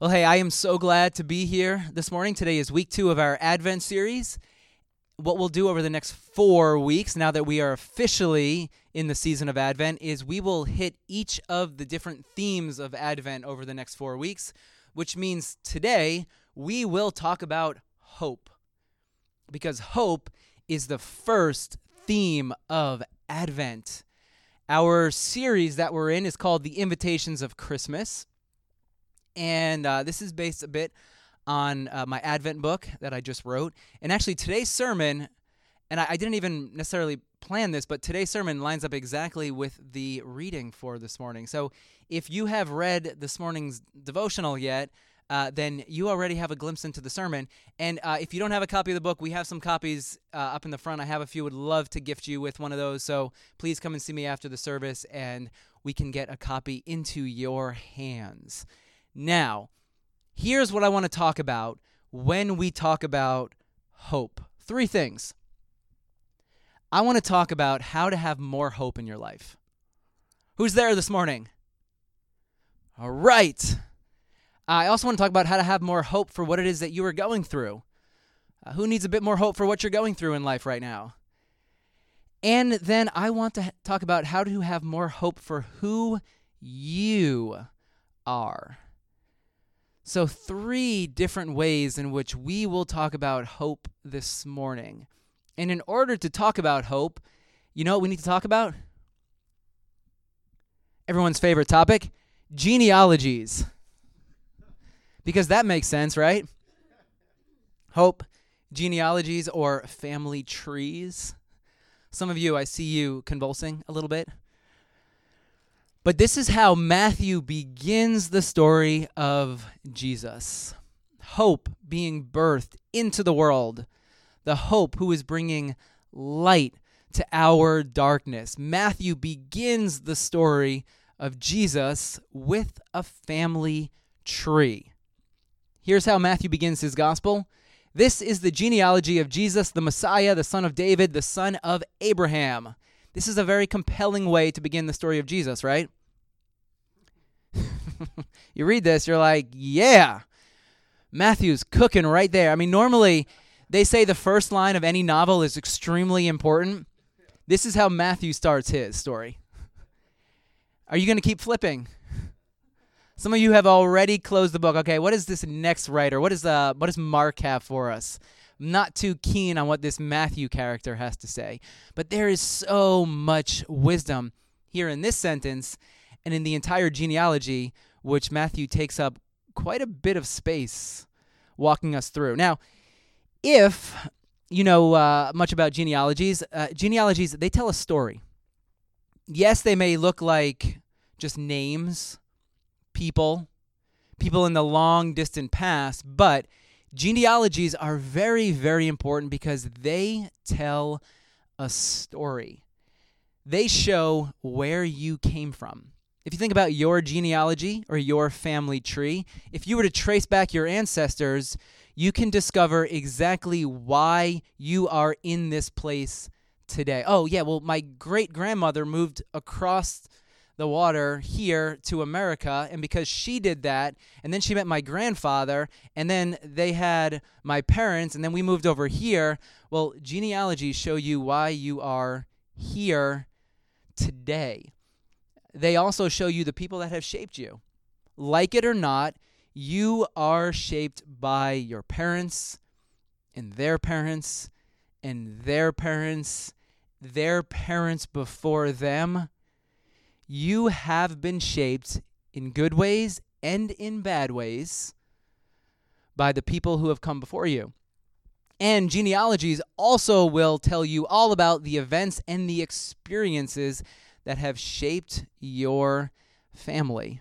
Well, hey, I am so glad to be here this morning. Today is week two of our Advent series. What we'll do over the next four weeks, now that we are officially in the season of Advent, is we will hit each of the different themes of Advent over the next four weeks, which means today we will talk about hope. Because hope is the first theme of Advent. Our series that we're in is called The Invitations of Christmas. And uh, this is based a bit on uh, my Advent book that I just wrote. And actually, today's sermon, and I, I didn't even necessarily plan this, but today's sermon lines up exactly with the reading for this morning. So if you have read this morning's devotional yet, uh, then you already have a glimpse into the sermon. And uh, if you don't have a copy of the book, we have some copies uh, up in the front. I have a few. Would love to gift you with one of those. So please come and see me after the service, and we can get a copy into your hands. Now, here's what I want to talk about when we talk about hope. Three things. I want to talk about how to have more hope in your life. Who's there this morning? All right. I also want to talk about how to have more hope for what it is that you are going through. Uh, who needs a bit more hope for what you're going through in life right now? And then I want to talk about how to have more hope for who you are. So, three different ways in which we will talk about hope this morning. And in order to talk about hope, you know what we need to talk about? Everyone's favorite topic genealogies because that makes sense, right? Hope, genealogies, or family trees. Some of you, I see you convulsing a little bit. But this is how Matthew begins the story of Jesus. Hope being birthed into the world, the hope who is bringing light to our darkness. Matthew begins the story of Jesus with a family tree. Here's how Matthew begins his gospel. This is the genealogy of Jesus, the Messiah, the son of David, the son of Abraham. This is a very compelling way to begin the story of Jesus, right? you read this, you're like, yeah, Matthew's cooking right there. I mean, normally they say the first line of any novel is extremely important. This is how Matthew starts his story. Are you going to keep flipping? Some of you have already closed the book. Okay, what is this next writer? What is uh what does Mark have for us? I'm not too keen on what this Matthew character has to say, but there is so much wisdom here in this sentence and in the entire genealogy, which Matthew takes up quite a bit of space walking us through. Now, if you know uh, much about genealogies, uh, genealogies they tell a story. Yes, they may look like just names people, people in the long distant past, but genealogies are very, very important because they tell a story. They show where you came from. If you think about your genealogy or your family tree, if you were to trace back your ancestors, you can discover exactly why you are in this place today. Oh, yeah, well, my great grandmother moved across the water here to America. And because she did that, and then she met my grandfather, and then they had my parents, and then we moved over here. Well, genealogies show you why you are here today. They also show you the people that have shaped you. Like it or not, you are shaped by your parents and their parents and their parents, their parents before them you have been shaped in good ways and in bad ways by the people who have come before you. And genealogies also will tell you all about the events and the experiences that have shaped your family.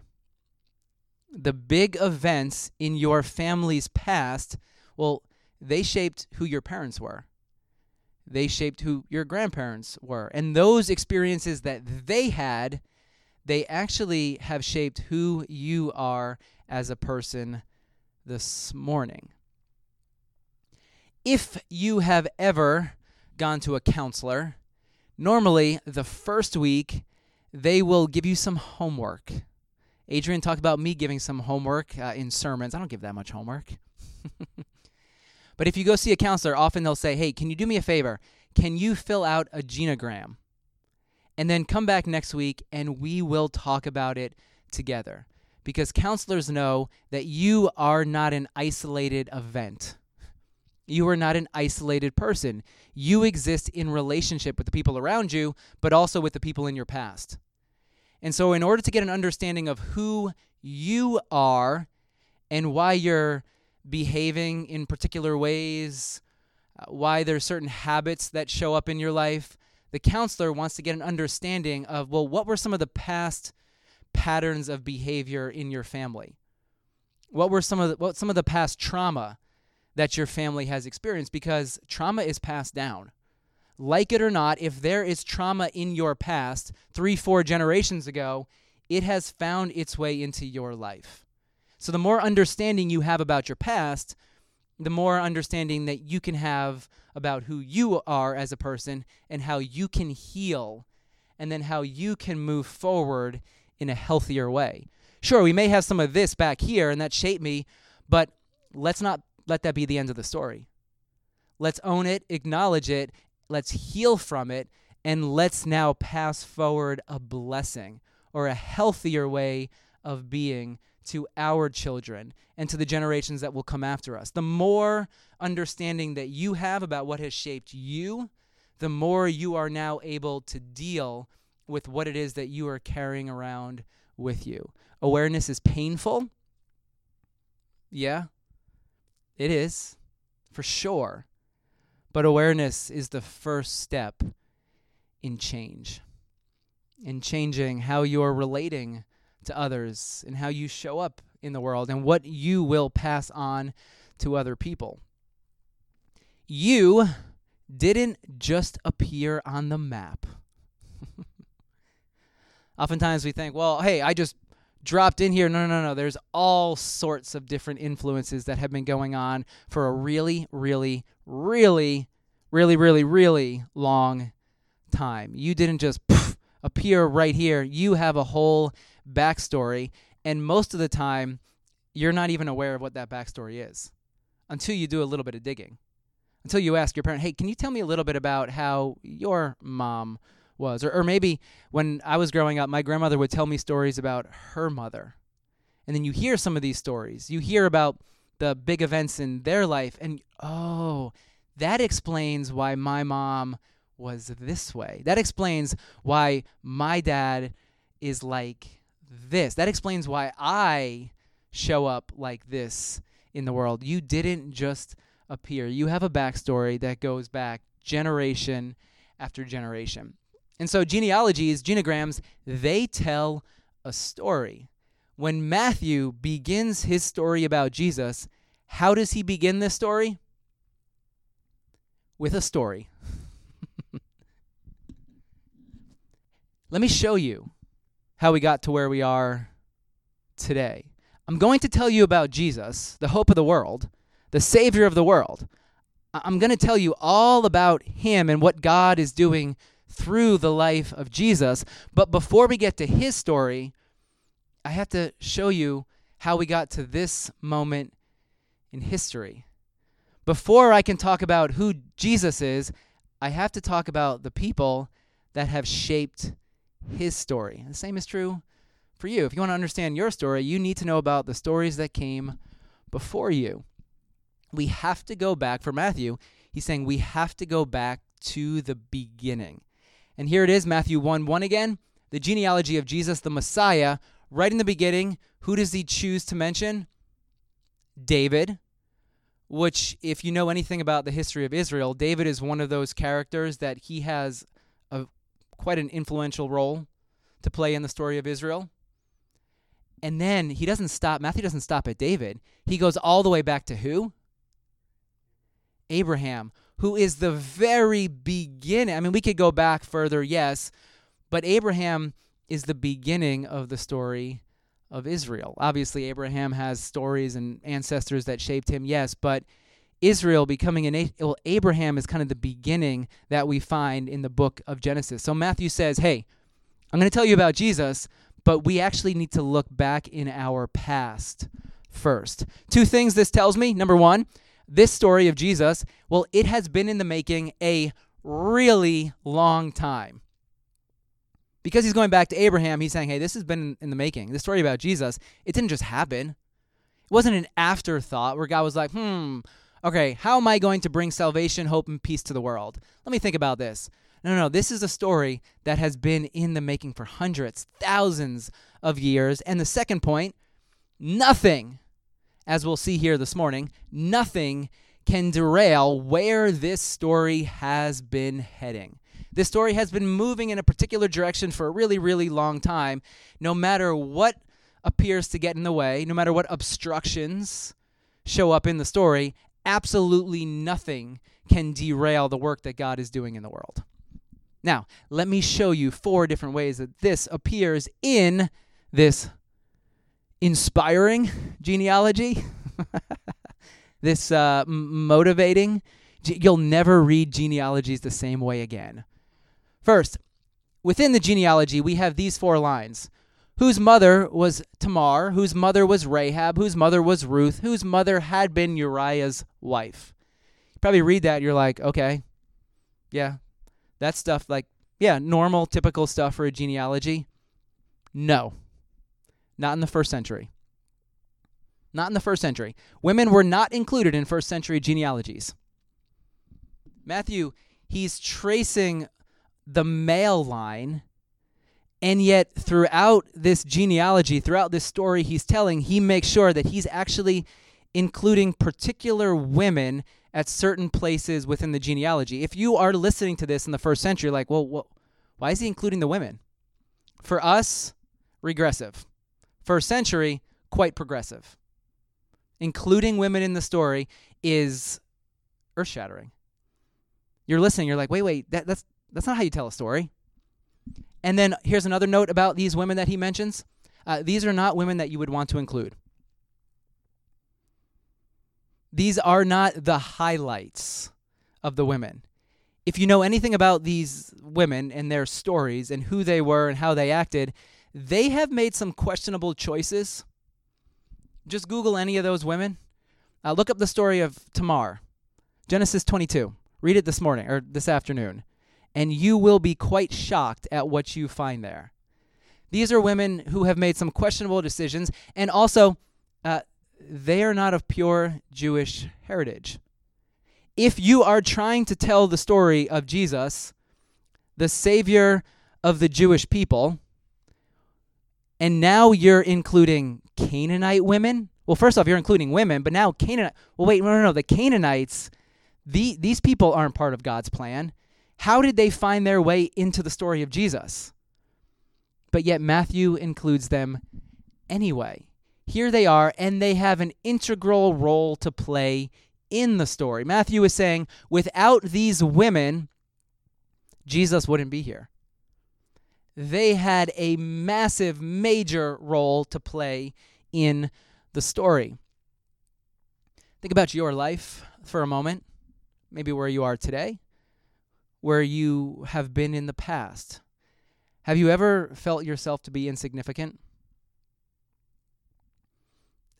The big events in your family's past, well, they shaped who your parents were. They shaped who your grandparents were. And those experiences that they had they actually have shaped who you are as a person this morning. If you have ever gone to a counselor, normally the first week they will give you some homework. Adrian talked about me giving some homework uh, in sermons. I don't give that much homework. but if you go see a counselor, often they'll say, Hey, can you do me a favor? Can you fill out a genogram? And then come back next week and we will talk about it together. Because counselors know that you are not an isolated event. You are not an isolated person. You exist in relationship with the people around you, but also with the people in your past. And so, in order to get an understanding of who you are and why you're behaving in particular ways, uh, why there's certain habits that show up in your life, the counselor wants to get an understanding of, well, what were some of the past patterns of behavior in your family? What were some of the, what some of the past trauma that your family has experienced? Because trauma is passed down like it or not, if there is trauma in your past, three, four generations ago, it has found its way into your life. So the more understanding you have about your past, the more understanding that you can have about who you are as a person and how you can heal and then how you can move forward in a healthier way. Sure, we may have some of this back here and that shaped me, but let's not let that be the end of the story. Let's own it, acknowledge it, let's heal from it, and let's now pass forward a blessing or a healthier way of being to our children and to the generations that will come after us. The more understanding that you have about what has shaped you, the more you are now able to deal with what it is that you are carrying around with you. Awareness is painful. Yeah, it is, for sure. But awareness is the first step in change, in changing how you're relating to others and how you show up in the world and what you will pass on to other people. You didn't just appear on the map. Oftentimes we think, well, hey, I just dropped in here. No, no, no, no. There's all sorts of different influences that have been going on for a really, really, really, really, really, really long time. You didn't just poof, appear right here. You have a whole backstory, and most of the time, you're not even aware of what that backstory is until you do a little bit of digging. Until you ask your parent, hey, can you tell me a little bit about how your mom was? Or, or maybe when I was growing up, my grandmother would tell me stories about her mother. And then you hear some of these stories. You hear about the big events in their life, and oh, that explains why my mom was this way. That explains why my dad is like this. That explains why I show up like this in the world. You didn't just appear, you have a backstory that goes back generation after generation. And so genealogies, genograms, they tell a story. When Matthew begins his story about Jesus, how does he begin this story? With a story. Let me show you how we got to where we are today. I'm going to tell you about Jesus, the hope of the world, the Savior of the world. I'm going to tell you all about Him and what God is doing through the life of Jesus. But before we get to His story, I have to show you how we got to this moment in history. Before I can talk about who Jesus is, I have to talk about the people that have shaped his story. the same is true for you. If you want to understand your story, you need to know about the stories that came before you. We have to go back for Matthew. He's saying we have to go back to the beginning. And here it is, Matthew 1 1 again. The genealogy of Jesus, the Messiah, right in the beginning. Who does he choose to mention? David, which, if you know anything about the history of Israel, David is one of those characters that he has a quite an influential role to play in the story of Israel. And then he doesn't stop, Matthew doesn't stop at David. He goes all the way back to who? Abraham, who is the very beginning. I mean, we could go back further, yes, but Abraham is the beginning of the story of Israel. Obviously, Abraham has stories and ancestors that shaped him, yes, but Israel becoming an well, Abraham is kind of the beginning that we find in the book of Genesis. So Matthew says, "Hey, I'm going to tell you about Jesus, but we actually need to look back in our past first. Two things this tells me. Number one, this story of Jesus, well, it has been in the making a really long time. Because he's going back to Abraham, he's saying, hey, this has been in the making. This story about Jesus, it didn't just happen. It wasn't an afterthought where God was like, hmm, okay, how am I going to bring salvation, hope, and peace to the world? Let me think about this. No, no, no. This is a story that has been in the making for hundreds, thousands of years. And the second point nothing, as we'll see here this morning, nothing can derail where this story has been heading. This story has been moving in a particular direction for a really, really long time. No matter what appears to get in the way, no matter what obstructions show up in the story, absolutely nothing can derail the work that God is doing in the world. Now, let me show you four different ways that this appears in this inspiring genealogy, this uh, m- motivating. You'll never read genealogies the same way again. First, within the genealogy, we have these four lines whose mother was Tamar, whose mother was Rahab, whose mother was Ruth, whose mother had been Uriah's wife. You probably read that, you're like, okay, yeah, that stuff, like, yeah, normal, typical stuff for a genealogy. No, not in the first century. Not in the first century. Women were not included in first century genealogies. Matthew, he's tracing the male line and yet, throughout this genealogy, throughout this story he's telling, he makes sure that he's actually including particular women at certain places within the genealogy. If you are listening to this in the first century, like, well, why is he including the women? For us, regressive. First century, quite progressive. Including women in the story is earth shattering. You're listening, you're like, wait, wait, that, that's, that's not how you tell a story. And then here's another note about these women that he mentions. Uh, these are not women that you would want to include. These are not the highlights of the women. If you know anything about these women and their stories and who they were and how they acted, they have made some questionable choices. Just Google any of those women. Uh, look up the story of Tamar, Genesis 22. Read it this morning or this afternoon and you will be quite shocked at what you find there. These are women who have made some questionable decisions, and also, uh, they are not of pure Jewish heritage. If you are trying to tell the story of Jesus, the Savior of the Jewish people, and now you're including Canaanite women, well, first off, you're including women, but now Canaanite. Well, wait, no, no, no. The Canaanites, the, these people aren't part of God's plan. How did they find their way into the story of Jesus? But yet Matthew includes them anyway. Here they are, and they have an integral role to play in the story. Matthew is saying, without these women, Jesus wouldn't be here. They had a massive, major role to play in the story. Think about your life for a moment, maybe where you are today where you have been in the past. Have you ever felt yourself to be insignificant?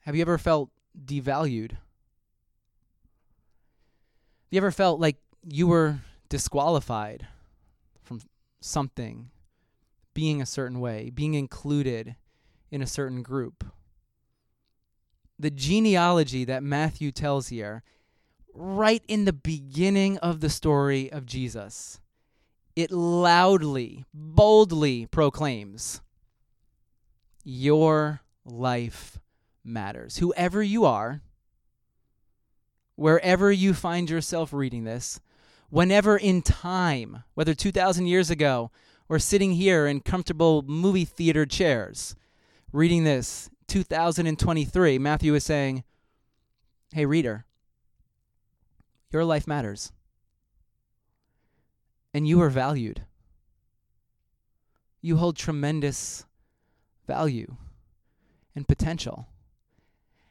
Have you ever felt devalued? Have you ever felt like you were disqualified from something, being a certain way, being included in a certain group? The genealogy that Matthew tells here right in the beginning of the story of Jesus, it loudly, boldly proclaims Your life matters. Whoever you are, wherever you find yourself reading this, whenever in time, whether 2,000 years ago or sitting here in comfortable movie theater chairs, reading this 2023, Matthew is saying, Hey, reader, your life matters. And you are valued. You hold tremendous value and potential.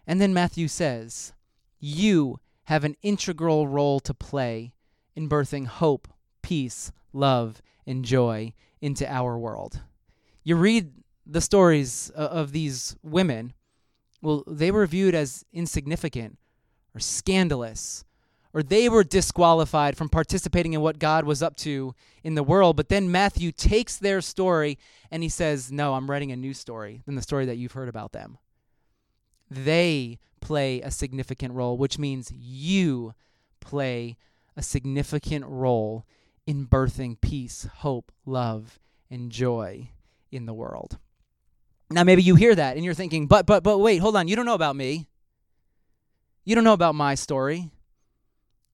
And then Matthew says, You have an integral role to play in birthing hope, peace, love, and joy into our world. You read the stories uh, of these women, well, they were viewed as insignificant or scandalous, or they were disqualified from participating in what God was up to in the world. But then Matthew takes their story and he says, No, I'm writing a new story than the story that you've heard about them. They play a significant role, which means you play a significant role in birthing peace, hope, love, and joy in the world. Now, maybe you hear that and you're thinking, but, but, but wait, hold on. You don't know about me. You don't know about my story.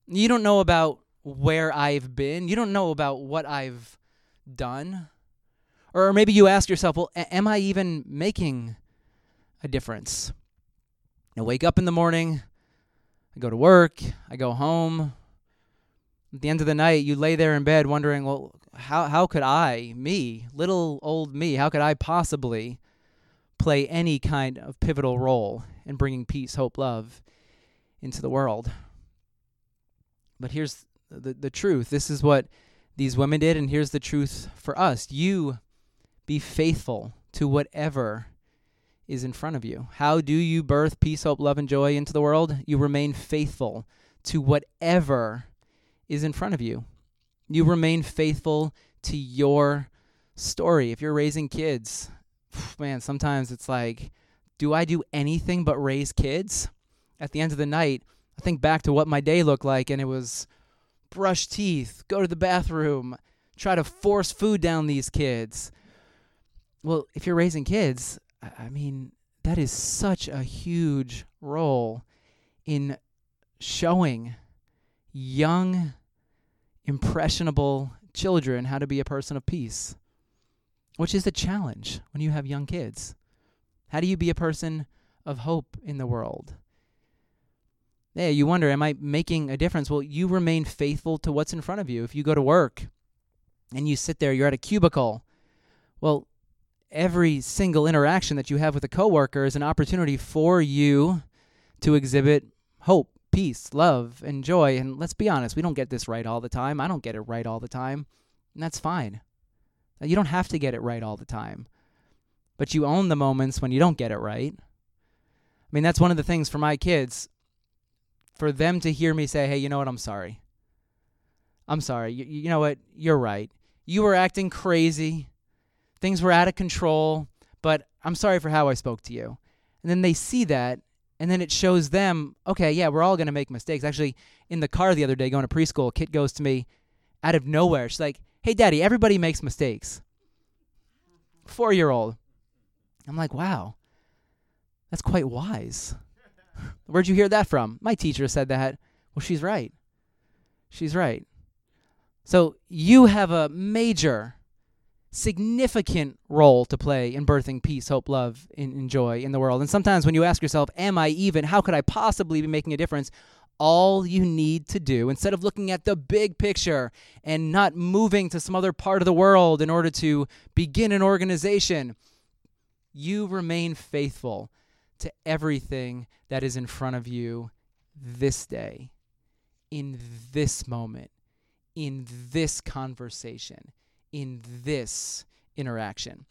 You don't know about where I've been. You don't know about what I've done. Or maybe you ask yourself, well, a- am I even making a difference? I wake up in the morning, I go to work, I go home. At the end of the night, you lay there in bed wondering, well, how, how could I, me, little old me, how could I possibly play any kind of pivotal role in bringing peace, hope, love into the world? But here's the, the truth. This is what these women did, and here's the truth for us. You be faithful to whatever is in front of you. How do you birth peace, hope, love, and joy into the world? You remain faithful to whatever is in front of you. You remain faithful to your story. If you're raising kids, man, sometimes it's like, do I do anything but raise kids? At the end of the night, I think back to what my day looked like, and it was brush teeth, go to the bathroom, try to force food down these kids. Well, if you're raising kids, I mean, that is such a huge role in showing young, impressionable children how to be a person of peace, which is a challenge when you have young kids. How do you be a person of hope in the world? Yeah, you wonder, am I making a difference? Well, you remain faithful to what's in front of you. If you go to work and you sit there, you're at a cubicle. Well, every single interaction that you have with a coworker is an opportunity for you to exhibit hope, peace, love, and joy. And let's be honest, we don't get this right all the time. I don't get it right all the time, and that's fine. You don't have to get it right all the time, but you own the moments when you don't get it right. I mean, that's one of the things for my kids for them to hear me say, hey, you know what? I'm sorry. I'm sorry. You, you know what? You're right. You were acting crazy. Things were out of control, but I'm sorry for how I spoke to you. And then they see that, and then it shows them, okay, yeah, we're all going to make mistakes. Actually, in the car the other day going to preschool, Kit goes to me out of nowhere. She's like, hey, daddy, everybody makes mistakes. Four year old. I'm like, wow, that's quite wise. Where'd you hear that from? My teacher said that. Well, she's right. She's right. So you have a major, significant role to play in birthing peace, hope, love, and, joy in the world. And sometimes when you ask yourself, Am I even? How could I possibly be making a difference? All you need to do, instead of looking at the big picture and not moving to some other part of the world in order to begin an organization, you remain faithful to everything that is in front of you this day, in this moment, in this conversation, in this interaction.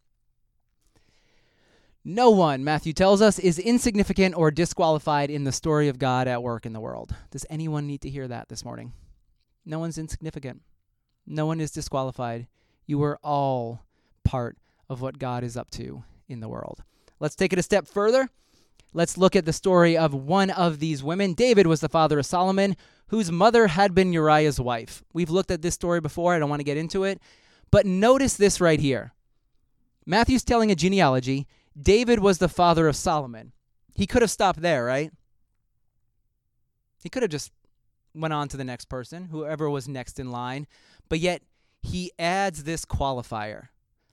No one, Matthew tells us, is insignificant or disqualified in the story of God at work in the world. Does anyone need to hear that this morning? No one's insignificant. No one is disqualified. You are all part of what God is up to in the world. Let's take it a step further. Let's look at the story of one of these women. David was the father of Solomon, whose mother had been Uriah's wife. We've looked at this story before. I don't want to get into it. But notice this right here Matthew's telling a genealogy. David was the father of Solomon. He could have stopped there, right? He could have just went on to the next person, whoever was next in line. But yet, he adds this qualifier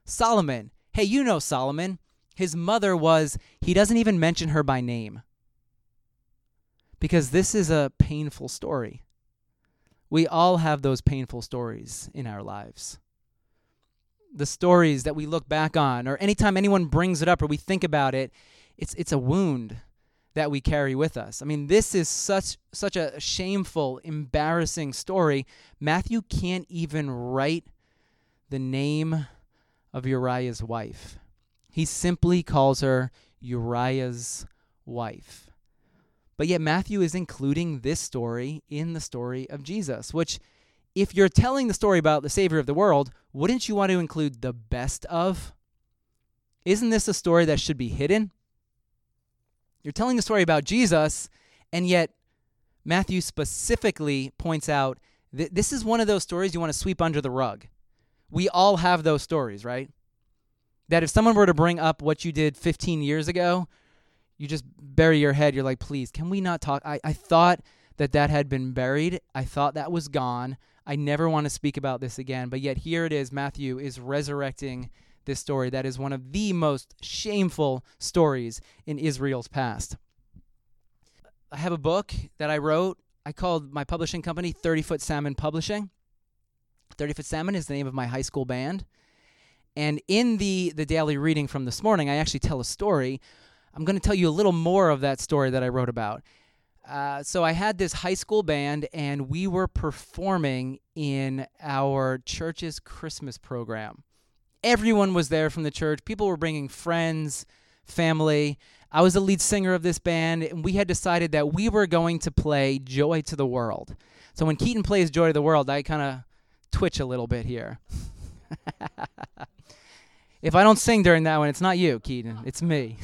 Solomon. Hey, you know Solomon. His mother was, he doesn't even mention her by name. Because this is a painful story. We all have those painful stories in our lives. The stories that we look back on, or anytime anyone brings it up or we think about it, it's, it's a wound that we carry with us. I mean, this is such such a shameful, embarrassing story. Matthew can't even write the name of Uriah's wife He simply calls her Uriah's wife. But yet, Matthew is including this story in the story of Jesus, which, if you're telling the story about the Savior of the world, wouldn't you want to include the best of? Isn't this a story that should be hidden? You're telling a story about Jesus, and yet Matthew specifically points out that this is one of those stories you want to sweep under the rug. We all have those stories, right? That if someone were to bring up what you did 15 years ago, you just bury your head. You're like, please, can we not talk? I, I thought that that had been buried. I thought that was gone. I never want to speak about this again. But yet here it is. Matthew is resurrecting this story that is one of the most shameful stories in Israel's past. I have a book that I wrote. I called my publishing company 30 Foot Salmon Publishing. 30 Foot Salmon is the name of my high school band. And in the, the daily reading from this morning, I actually tell a story. I'm going to tell you a little more of that story that I wrote about. Uh, so I had this high school band, and we were performing in our church's Christmas program everyone was there from the church. People were bringing friends, family. I was the lead singer of this band, and we had decided that we were going to play Joy to the World. So when Keaton plays Joy to the World, I kind of twitch a little bit here. if I don't sing during that one, it's not you, Keaton. It's me.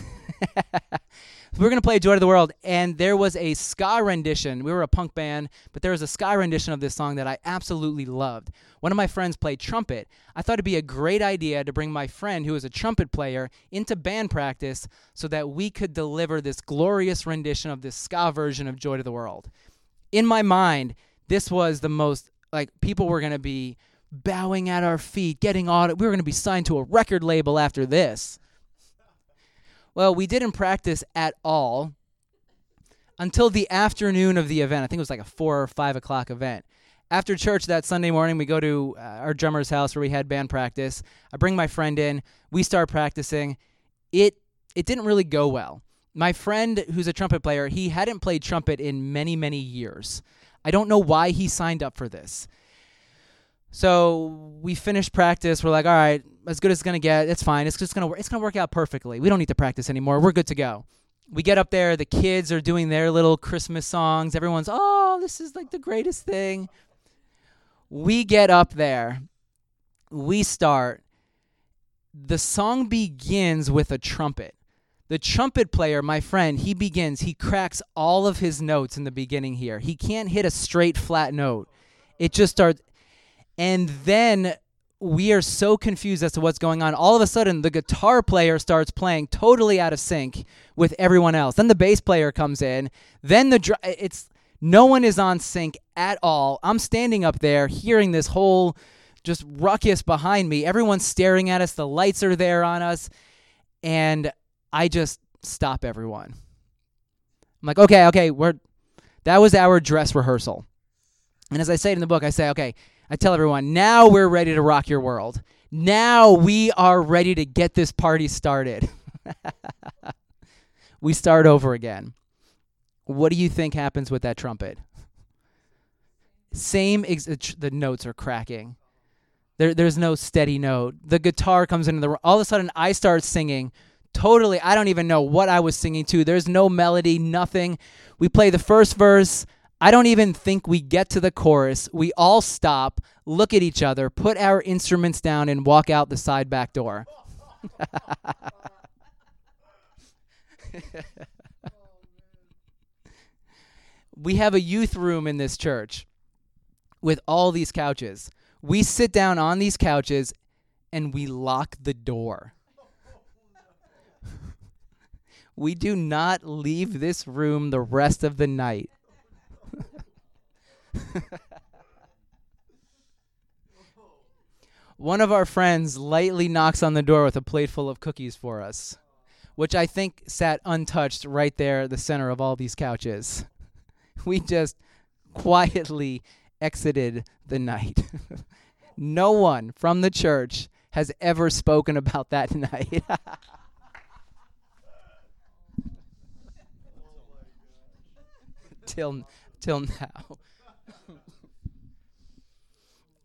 we were going to play Joy to the World, and there was a ska rendition. We were a punk band, but there was a ska rendition of this song that I absolutely loved. One of my friends played trumpet. I thought it'd be a great idea to bring my friend, who is a trumpet player, into band practice so that we could deliver this glorious rendition of this ska version of Joy to the World. In my mind, this was the most, like, people were going to be bowing at our feet, getting on it. We were going to be signed to a record label after this. Well, we didn't practice at all until the afternoon of the event. I think it was like a four or five o'clock event. After church that Sunday morning, we go to uh, our drummer's house where we had band practice. I bring my friend in. We start practicing. It it didn't really go well. My friend, who's a trumpet player, he hadn't played trumpet in many many years. I don't know why he signed up for this. So we finished practice. We're like, all right, as good as it's gonna get. It's fine. It's just gonna work. It's gonna work out perfectly. We don't need to practice anymore. We're good to go. We get up there. The kids are doing their little Christmas songs. Everyone's, oh, this is like the greatest thing. We get up there. We start. The song begins with a trumpet. The trumpet player, my friend, he begins, he cracks all of his notes in the beginning here. He can't hit a straight flat note. It just starts and then we are so confused as to what's going on. All of a sudden, the guitar player starts playing totally out of sync with everyone else. Then the bass player comes in. Then the dr- it's no one is on sync at all. I'm standing up there hearing this whole just ruckus behind me. Everyone's staring at us. The lights are there on us, and I just stop everyone. I'm like, okay, okay, we're that was our dress rehearsal. And as I say it in the book, I say, okay, I tell everyone, now we're ready to rock your world. Now we are ready to get this party started. we start over again. What do you think happens with that trumpet? Same, ex- the notes are cracking. There, there's no steady note. The guitar comes into the. All of a sudden, I start singing. Totally, I don't even know what I was singing to. There's no melody, nothing. We play the first verse. I don't even think we get to the chorus. We all stop, look at each other, put our instruments down, and walk out the side back door. we have a youth room in this church with all these couches. We sit down on these couches and we lock the door. we do not leave this room the rest of the night. One of our friends lightly knocks on the door with a plate full of cookies for us, which I think sat untouched right there at the center of all these couches. we just quietly exited the night. no one from the church has ever spoken about that night. till till now.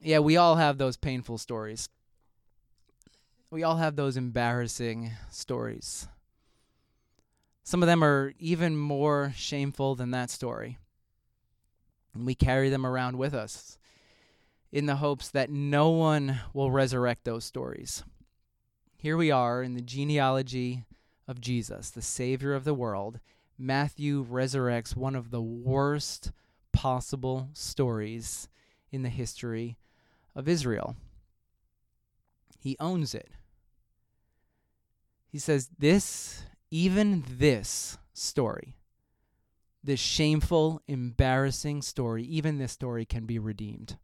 Yeah, we all have those painful stories. we all have those embarrassing stories. Some of them are even more shameful than that story. And we carry them around with us in the hopes that no one will resurrect those stories. Here we are in the genealogy of Jesus, the Savior of the world. Matthew resurrects one of the worst possible stories in the history of Israel. He owns it. He says, This, even this story, this shameful, embarrassing story, even this story can be redeemed.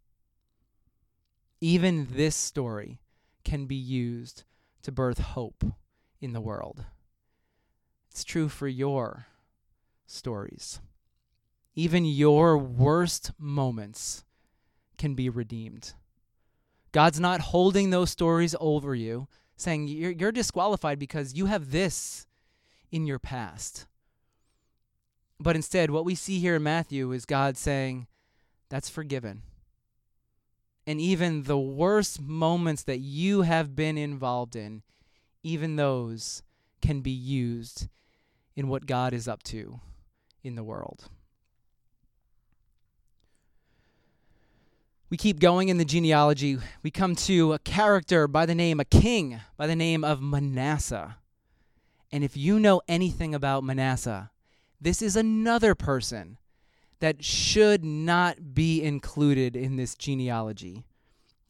Even this story can be used to birth hope in the world. It's true for your stories. Even your worst moments can be redeemed. God's not holding those stories over you, saying you're, you're disqualified because you have this in your past. But instead, what we see here in Matthew is God saying, That's forgiven. And even the worst moments that you have been involved in, even those can be used in what God is up to in the world. We keep going in the genealogy. We come to a character by the name, a king by the name of Manasseh. And if you know anything about Manasseh, this is another person that should not be included in this genealogy.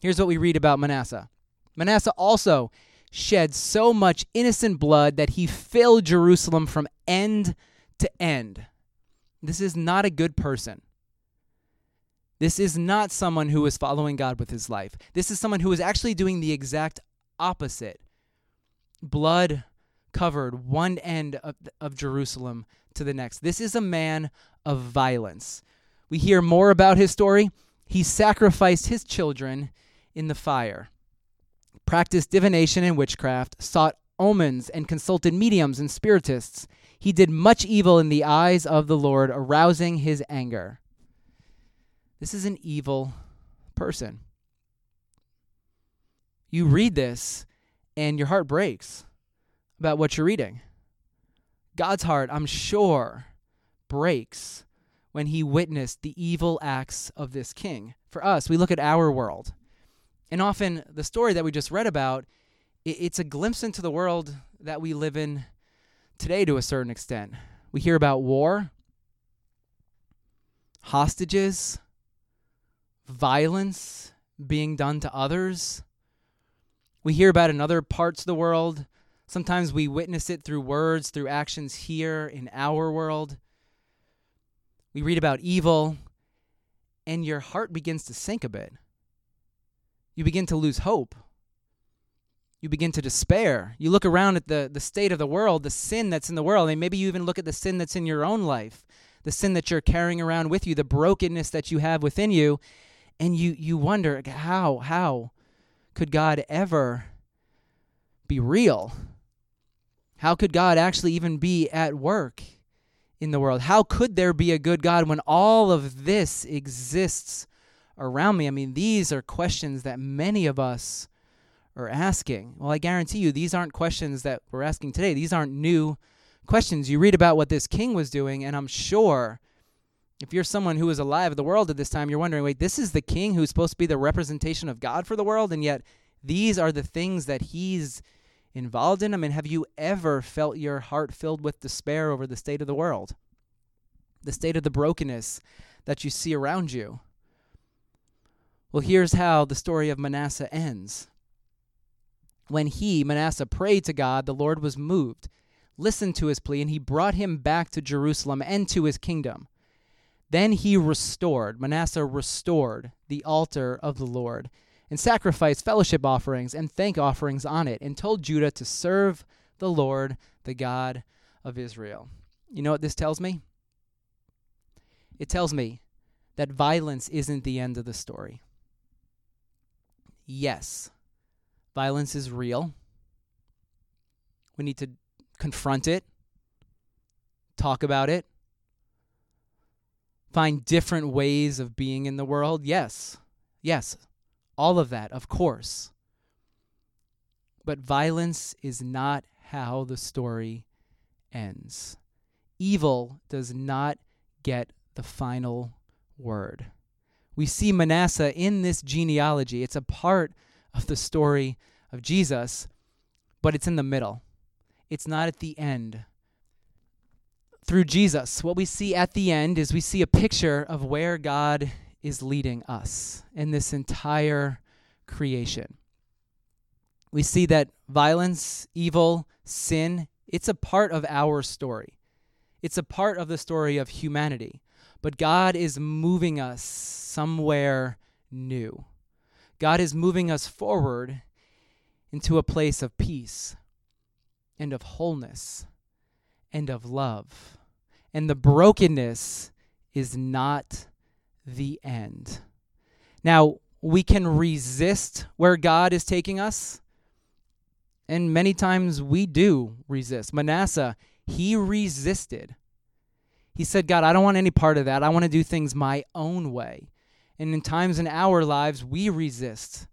Here's what we read about Manasseh Manasseh also shed so much innocent blood that he filled Jerusalem from end to end. This is not a good person. This is not someone who is following God with his life. This is someone who is actually doing the exact opposite. Blood covered one end of, of Jerusalem to the next. This is a man of violence. We hear more about his story. He sacrificed his children in the fire, practiced divination and witchcraft, sought omens, and consulted mediums and spiritists. He did much evil in the eyes of the Lord, arousing his anger. This is an evil person. You hmm. read this and your heart breaks about what you're reading. God's heart, I'm sure, breaks when he witnessed the evil acts of this king. For us, we look at our world. And often the story that we just read about, it's a glimpse into the world that we live in today to a certain extent. We hear about war, hostages, violence being done to others. We hear about in other parts of the world. Sometimes we witness it through words, through actions here in our world. We read about evil, and your heart begins to sink a bit. You begin to lose hope. You begin to despair. You look around at the, the state of the world, the sin that's in the world, and maybe you even look at the sin that's in your own life, the sin that you're carrying around with you, the brokenness that you have within you, and you you wonder how how could God ever be real? How could God actually even be at work in the world? How could there be a good God when all of this exists around me? I mean, these are questions that many of us are asking. Well, I guarantee you, these aren't questions that we're asking today. These aren't new questions. You read about what this king was doing, and I'm sure if you're someone who is alive in the world at this time, you're wondering, wait, this is the king who's supposed to be the representation of God for the world, and yet these are the things that he's involved in? I mean, have you ever felt your heart filled with despair over the state of the world? The state of the brokenness that you see around you? Well, here's how the story of Manasseh ends. When he, Manasseh, prayed to God, the Lord was moved, listened to his plea, and he brought him back to Jerusalem and to his kingdom. Then he restored, Manasseh restored the altar of the Lord and sacrificed fellowship offerings and thank offerings on it and told Judah to serve the Lord, the God of Israel. You know what this tells me? It tells me that violence isn't the end of the story. Yes, violence is real. We need to confront it, talk about it, find different ways of being in the world? Yes. Yes. All of that, of course. But violence is not how the story ends. Evil does not get the final word. We see Manasseh in this genealogy. It's a part of the story of Jesus, but it's in the middle. It's not at the end. Through Jesus, what we see at the end is we see a picture of where God is leading us in this entire creation. We see that violence, evil, sin, it's a part of our story. It's a part of the story of humanity. But God is moving us somewhere new. God is moving us forward into a place of peace and of wholeness and of love. And the brokenness is not the end. Now, we can resist where God is taking us, and many times we do resist. Manasseh, he resisted. He said, God, I don't want any part of that. I want to do things my own way. And in times in our lives, we resist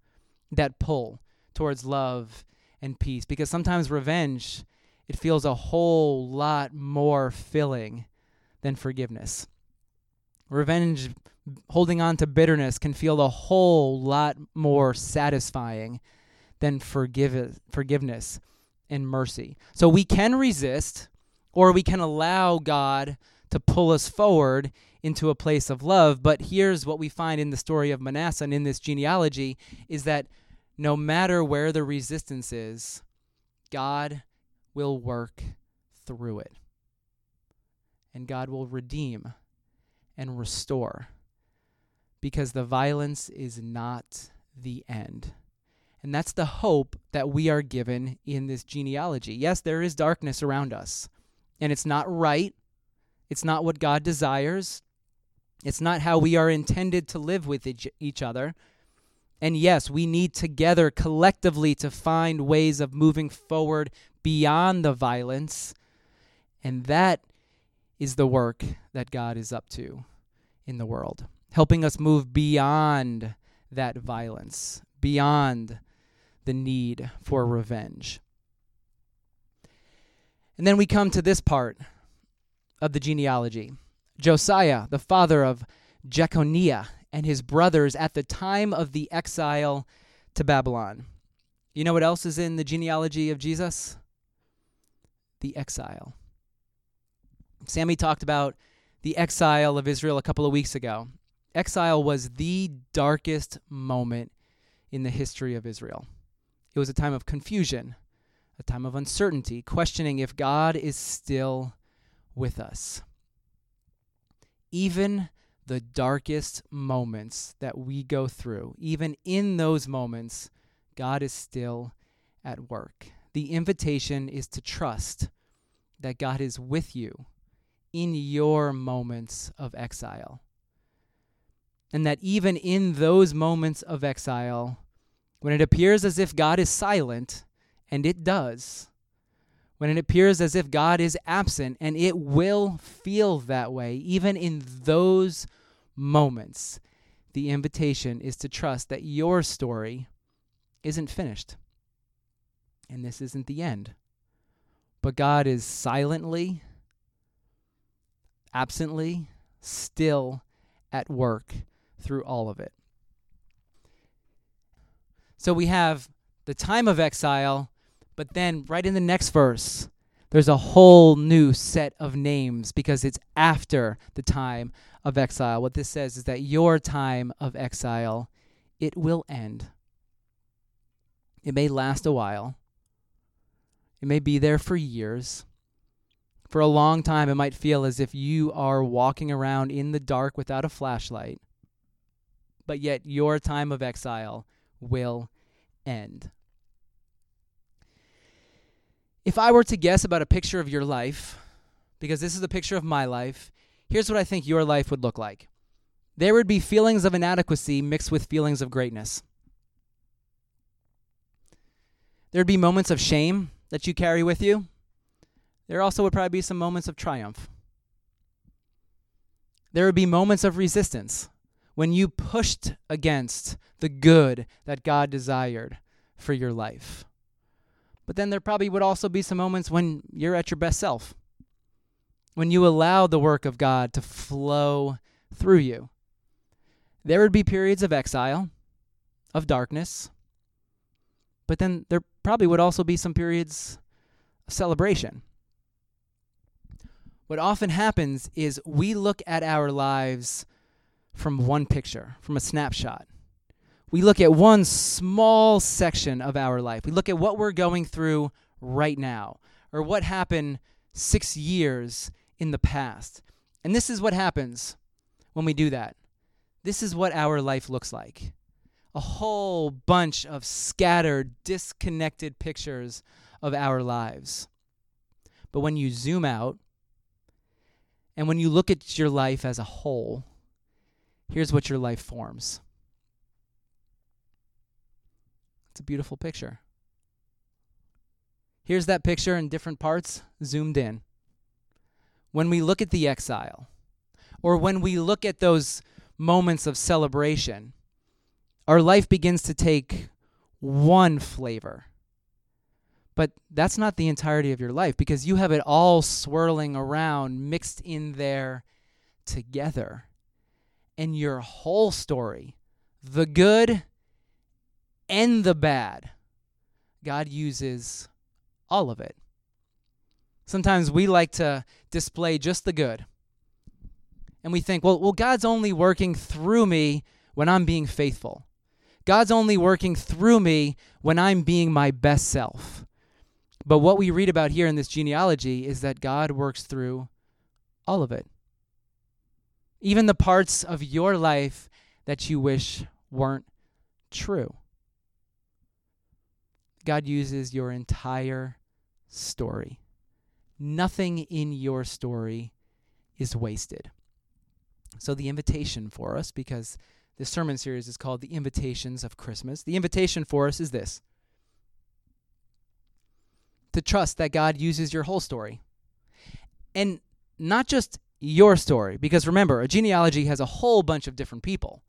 that pull towards love and peace because sometimes revenge it feels a whole lot more filling than forgiveness. Revenge holding on to bitterness can feel a whole lot more satisfying than forgive, forgiveness and mercy. So we can resist or we can allow God to pull us forward into a place of love. But here's what we find in the story of Manasseh and in this genealogy is that no matter where the resistance is, God will work through it. And God will redeem and restore because the violence is not the end. And that's the hope that we are given in this genealogy. Yes, there is darkness around us, and it's not right. It's not what God desires. It's not how we are intended to live with each, other. And yes, we need together collectively to find ways of moving forward beyond the violence. And that is the work that God is up to in the world, helping us move beyond that violence, beyond the need for revenge. And then we come to this part of the genealogy Josiah, the father of Jeconiah, and his brothers at the time of the exile to Babylon. You know what else is in the genealogy of Jesus? The exile. Sammy talked about the exile of Israel a couple of weeks ago. Exile was the darkest moment in the history of Israel. It was a time of confusion, a time of uncertainty, questioning if God is still with us. Even the darkest moments that we go through, even in those moments, God is still at work. The invitation is to trust that God is with you in your moments of exile. And that even in those moments of exile, when it appears as if God is silent, and it does, when it appears as if God is absent, and it will feel that way, even in those moments, the invitation is to trust that your story isn't finished. And this isn't the end. But God is silently, absently, still at work through all of it. So we have the time of exile, but then right in the next verse, there's a whole new set of names because it's after the time of exile. What this says is that your time of exile, it will end. It may last a while. It may be there for years. For a long time, it might feel as if you are walking around in the dark without a flashlight. But yet, your time of exile will end. If I were to guess about a picture of your life, because this is a picture of my life, here's what I think your life would look like there would be feelings of inadequacy mixed with feelings of greatness. There'd be moments of shame that you carry with you. There also would probably be some moments of triumph. There would be moments of resistance when you pushed against the good that God desired for your life. But then there probably would also be some moments when you're at your best self, when you allow the work of God to flow through you. There would be periods of exile, of darkness, but then there probably would also be some periods of celebration. What often happens is we look at our lives from one picture, from a snapshot. We look at one small section of our life. We look at what we're going through right now or what happened six years in the past. And this is what happens when we do that. This is what our life looks like a whole bunch of scattered, disconnected pictures of our lives. But when you zoom out and when you look at your life as a whole, here's what your life forms. It's a beautiful picture. Here's that picture in different parts, zoomed in. When we look at the exile, or when we look at those moments of celebration, our life begins to take one flavor. But that's not the entirety of your life because you have it all swirling around, mixed in there together. And your whole story, the good and the bad, God uses all of it. Sometimes we like to display just the good. And we think, well, well, God's only working through me when I'm being faithful. God's only working through me when I'm being my best self. But what we read about here in this genealogy is that God works through all of it. Even the parts of your life that you wish weren't true. God uses your entire story. Nothing in your story is wasted. So, the invitation for us, because this sermon series is called The Invitations of Christmas. The invitation for us is this to trust that God uses your whole story. And not just your story, because remember, a genealogy has a whole bunch of different people.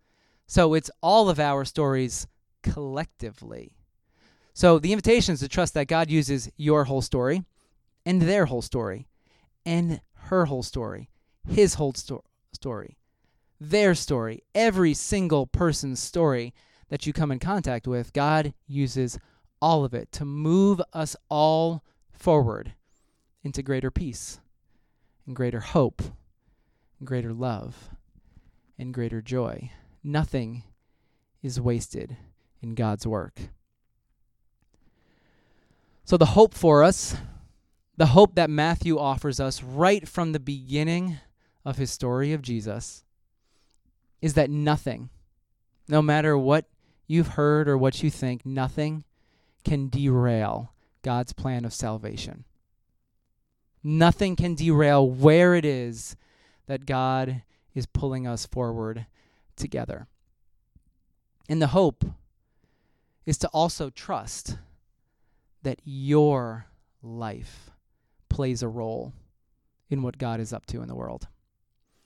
So it's all of our stories collectively. So the invitation is to trust that God uses your whole story and their whole story and her whole story, his whole sto- story their story, every single person's story that you come in contact with, God uses all of it to move us all forward into greater peace and greater hope and greater love and greater joy. Nothing is wasted in God's work. So, the hope for us, the hope that Matthew offers us right from the beginning of his story of Jesus, is that nothing, no matter what you've heard or what you think, nothing can derail God's plan of salvation. Nothing can derail where it is that God is pulling us forward together. And the hope is to also trust that your life plays a role in what God is up to in the world.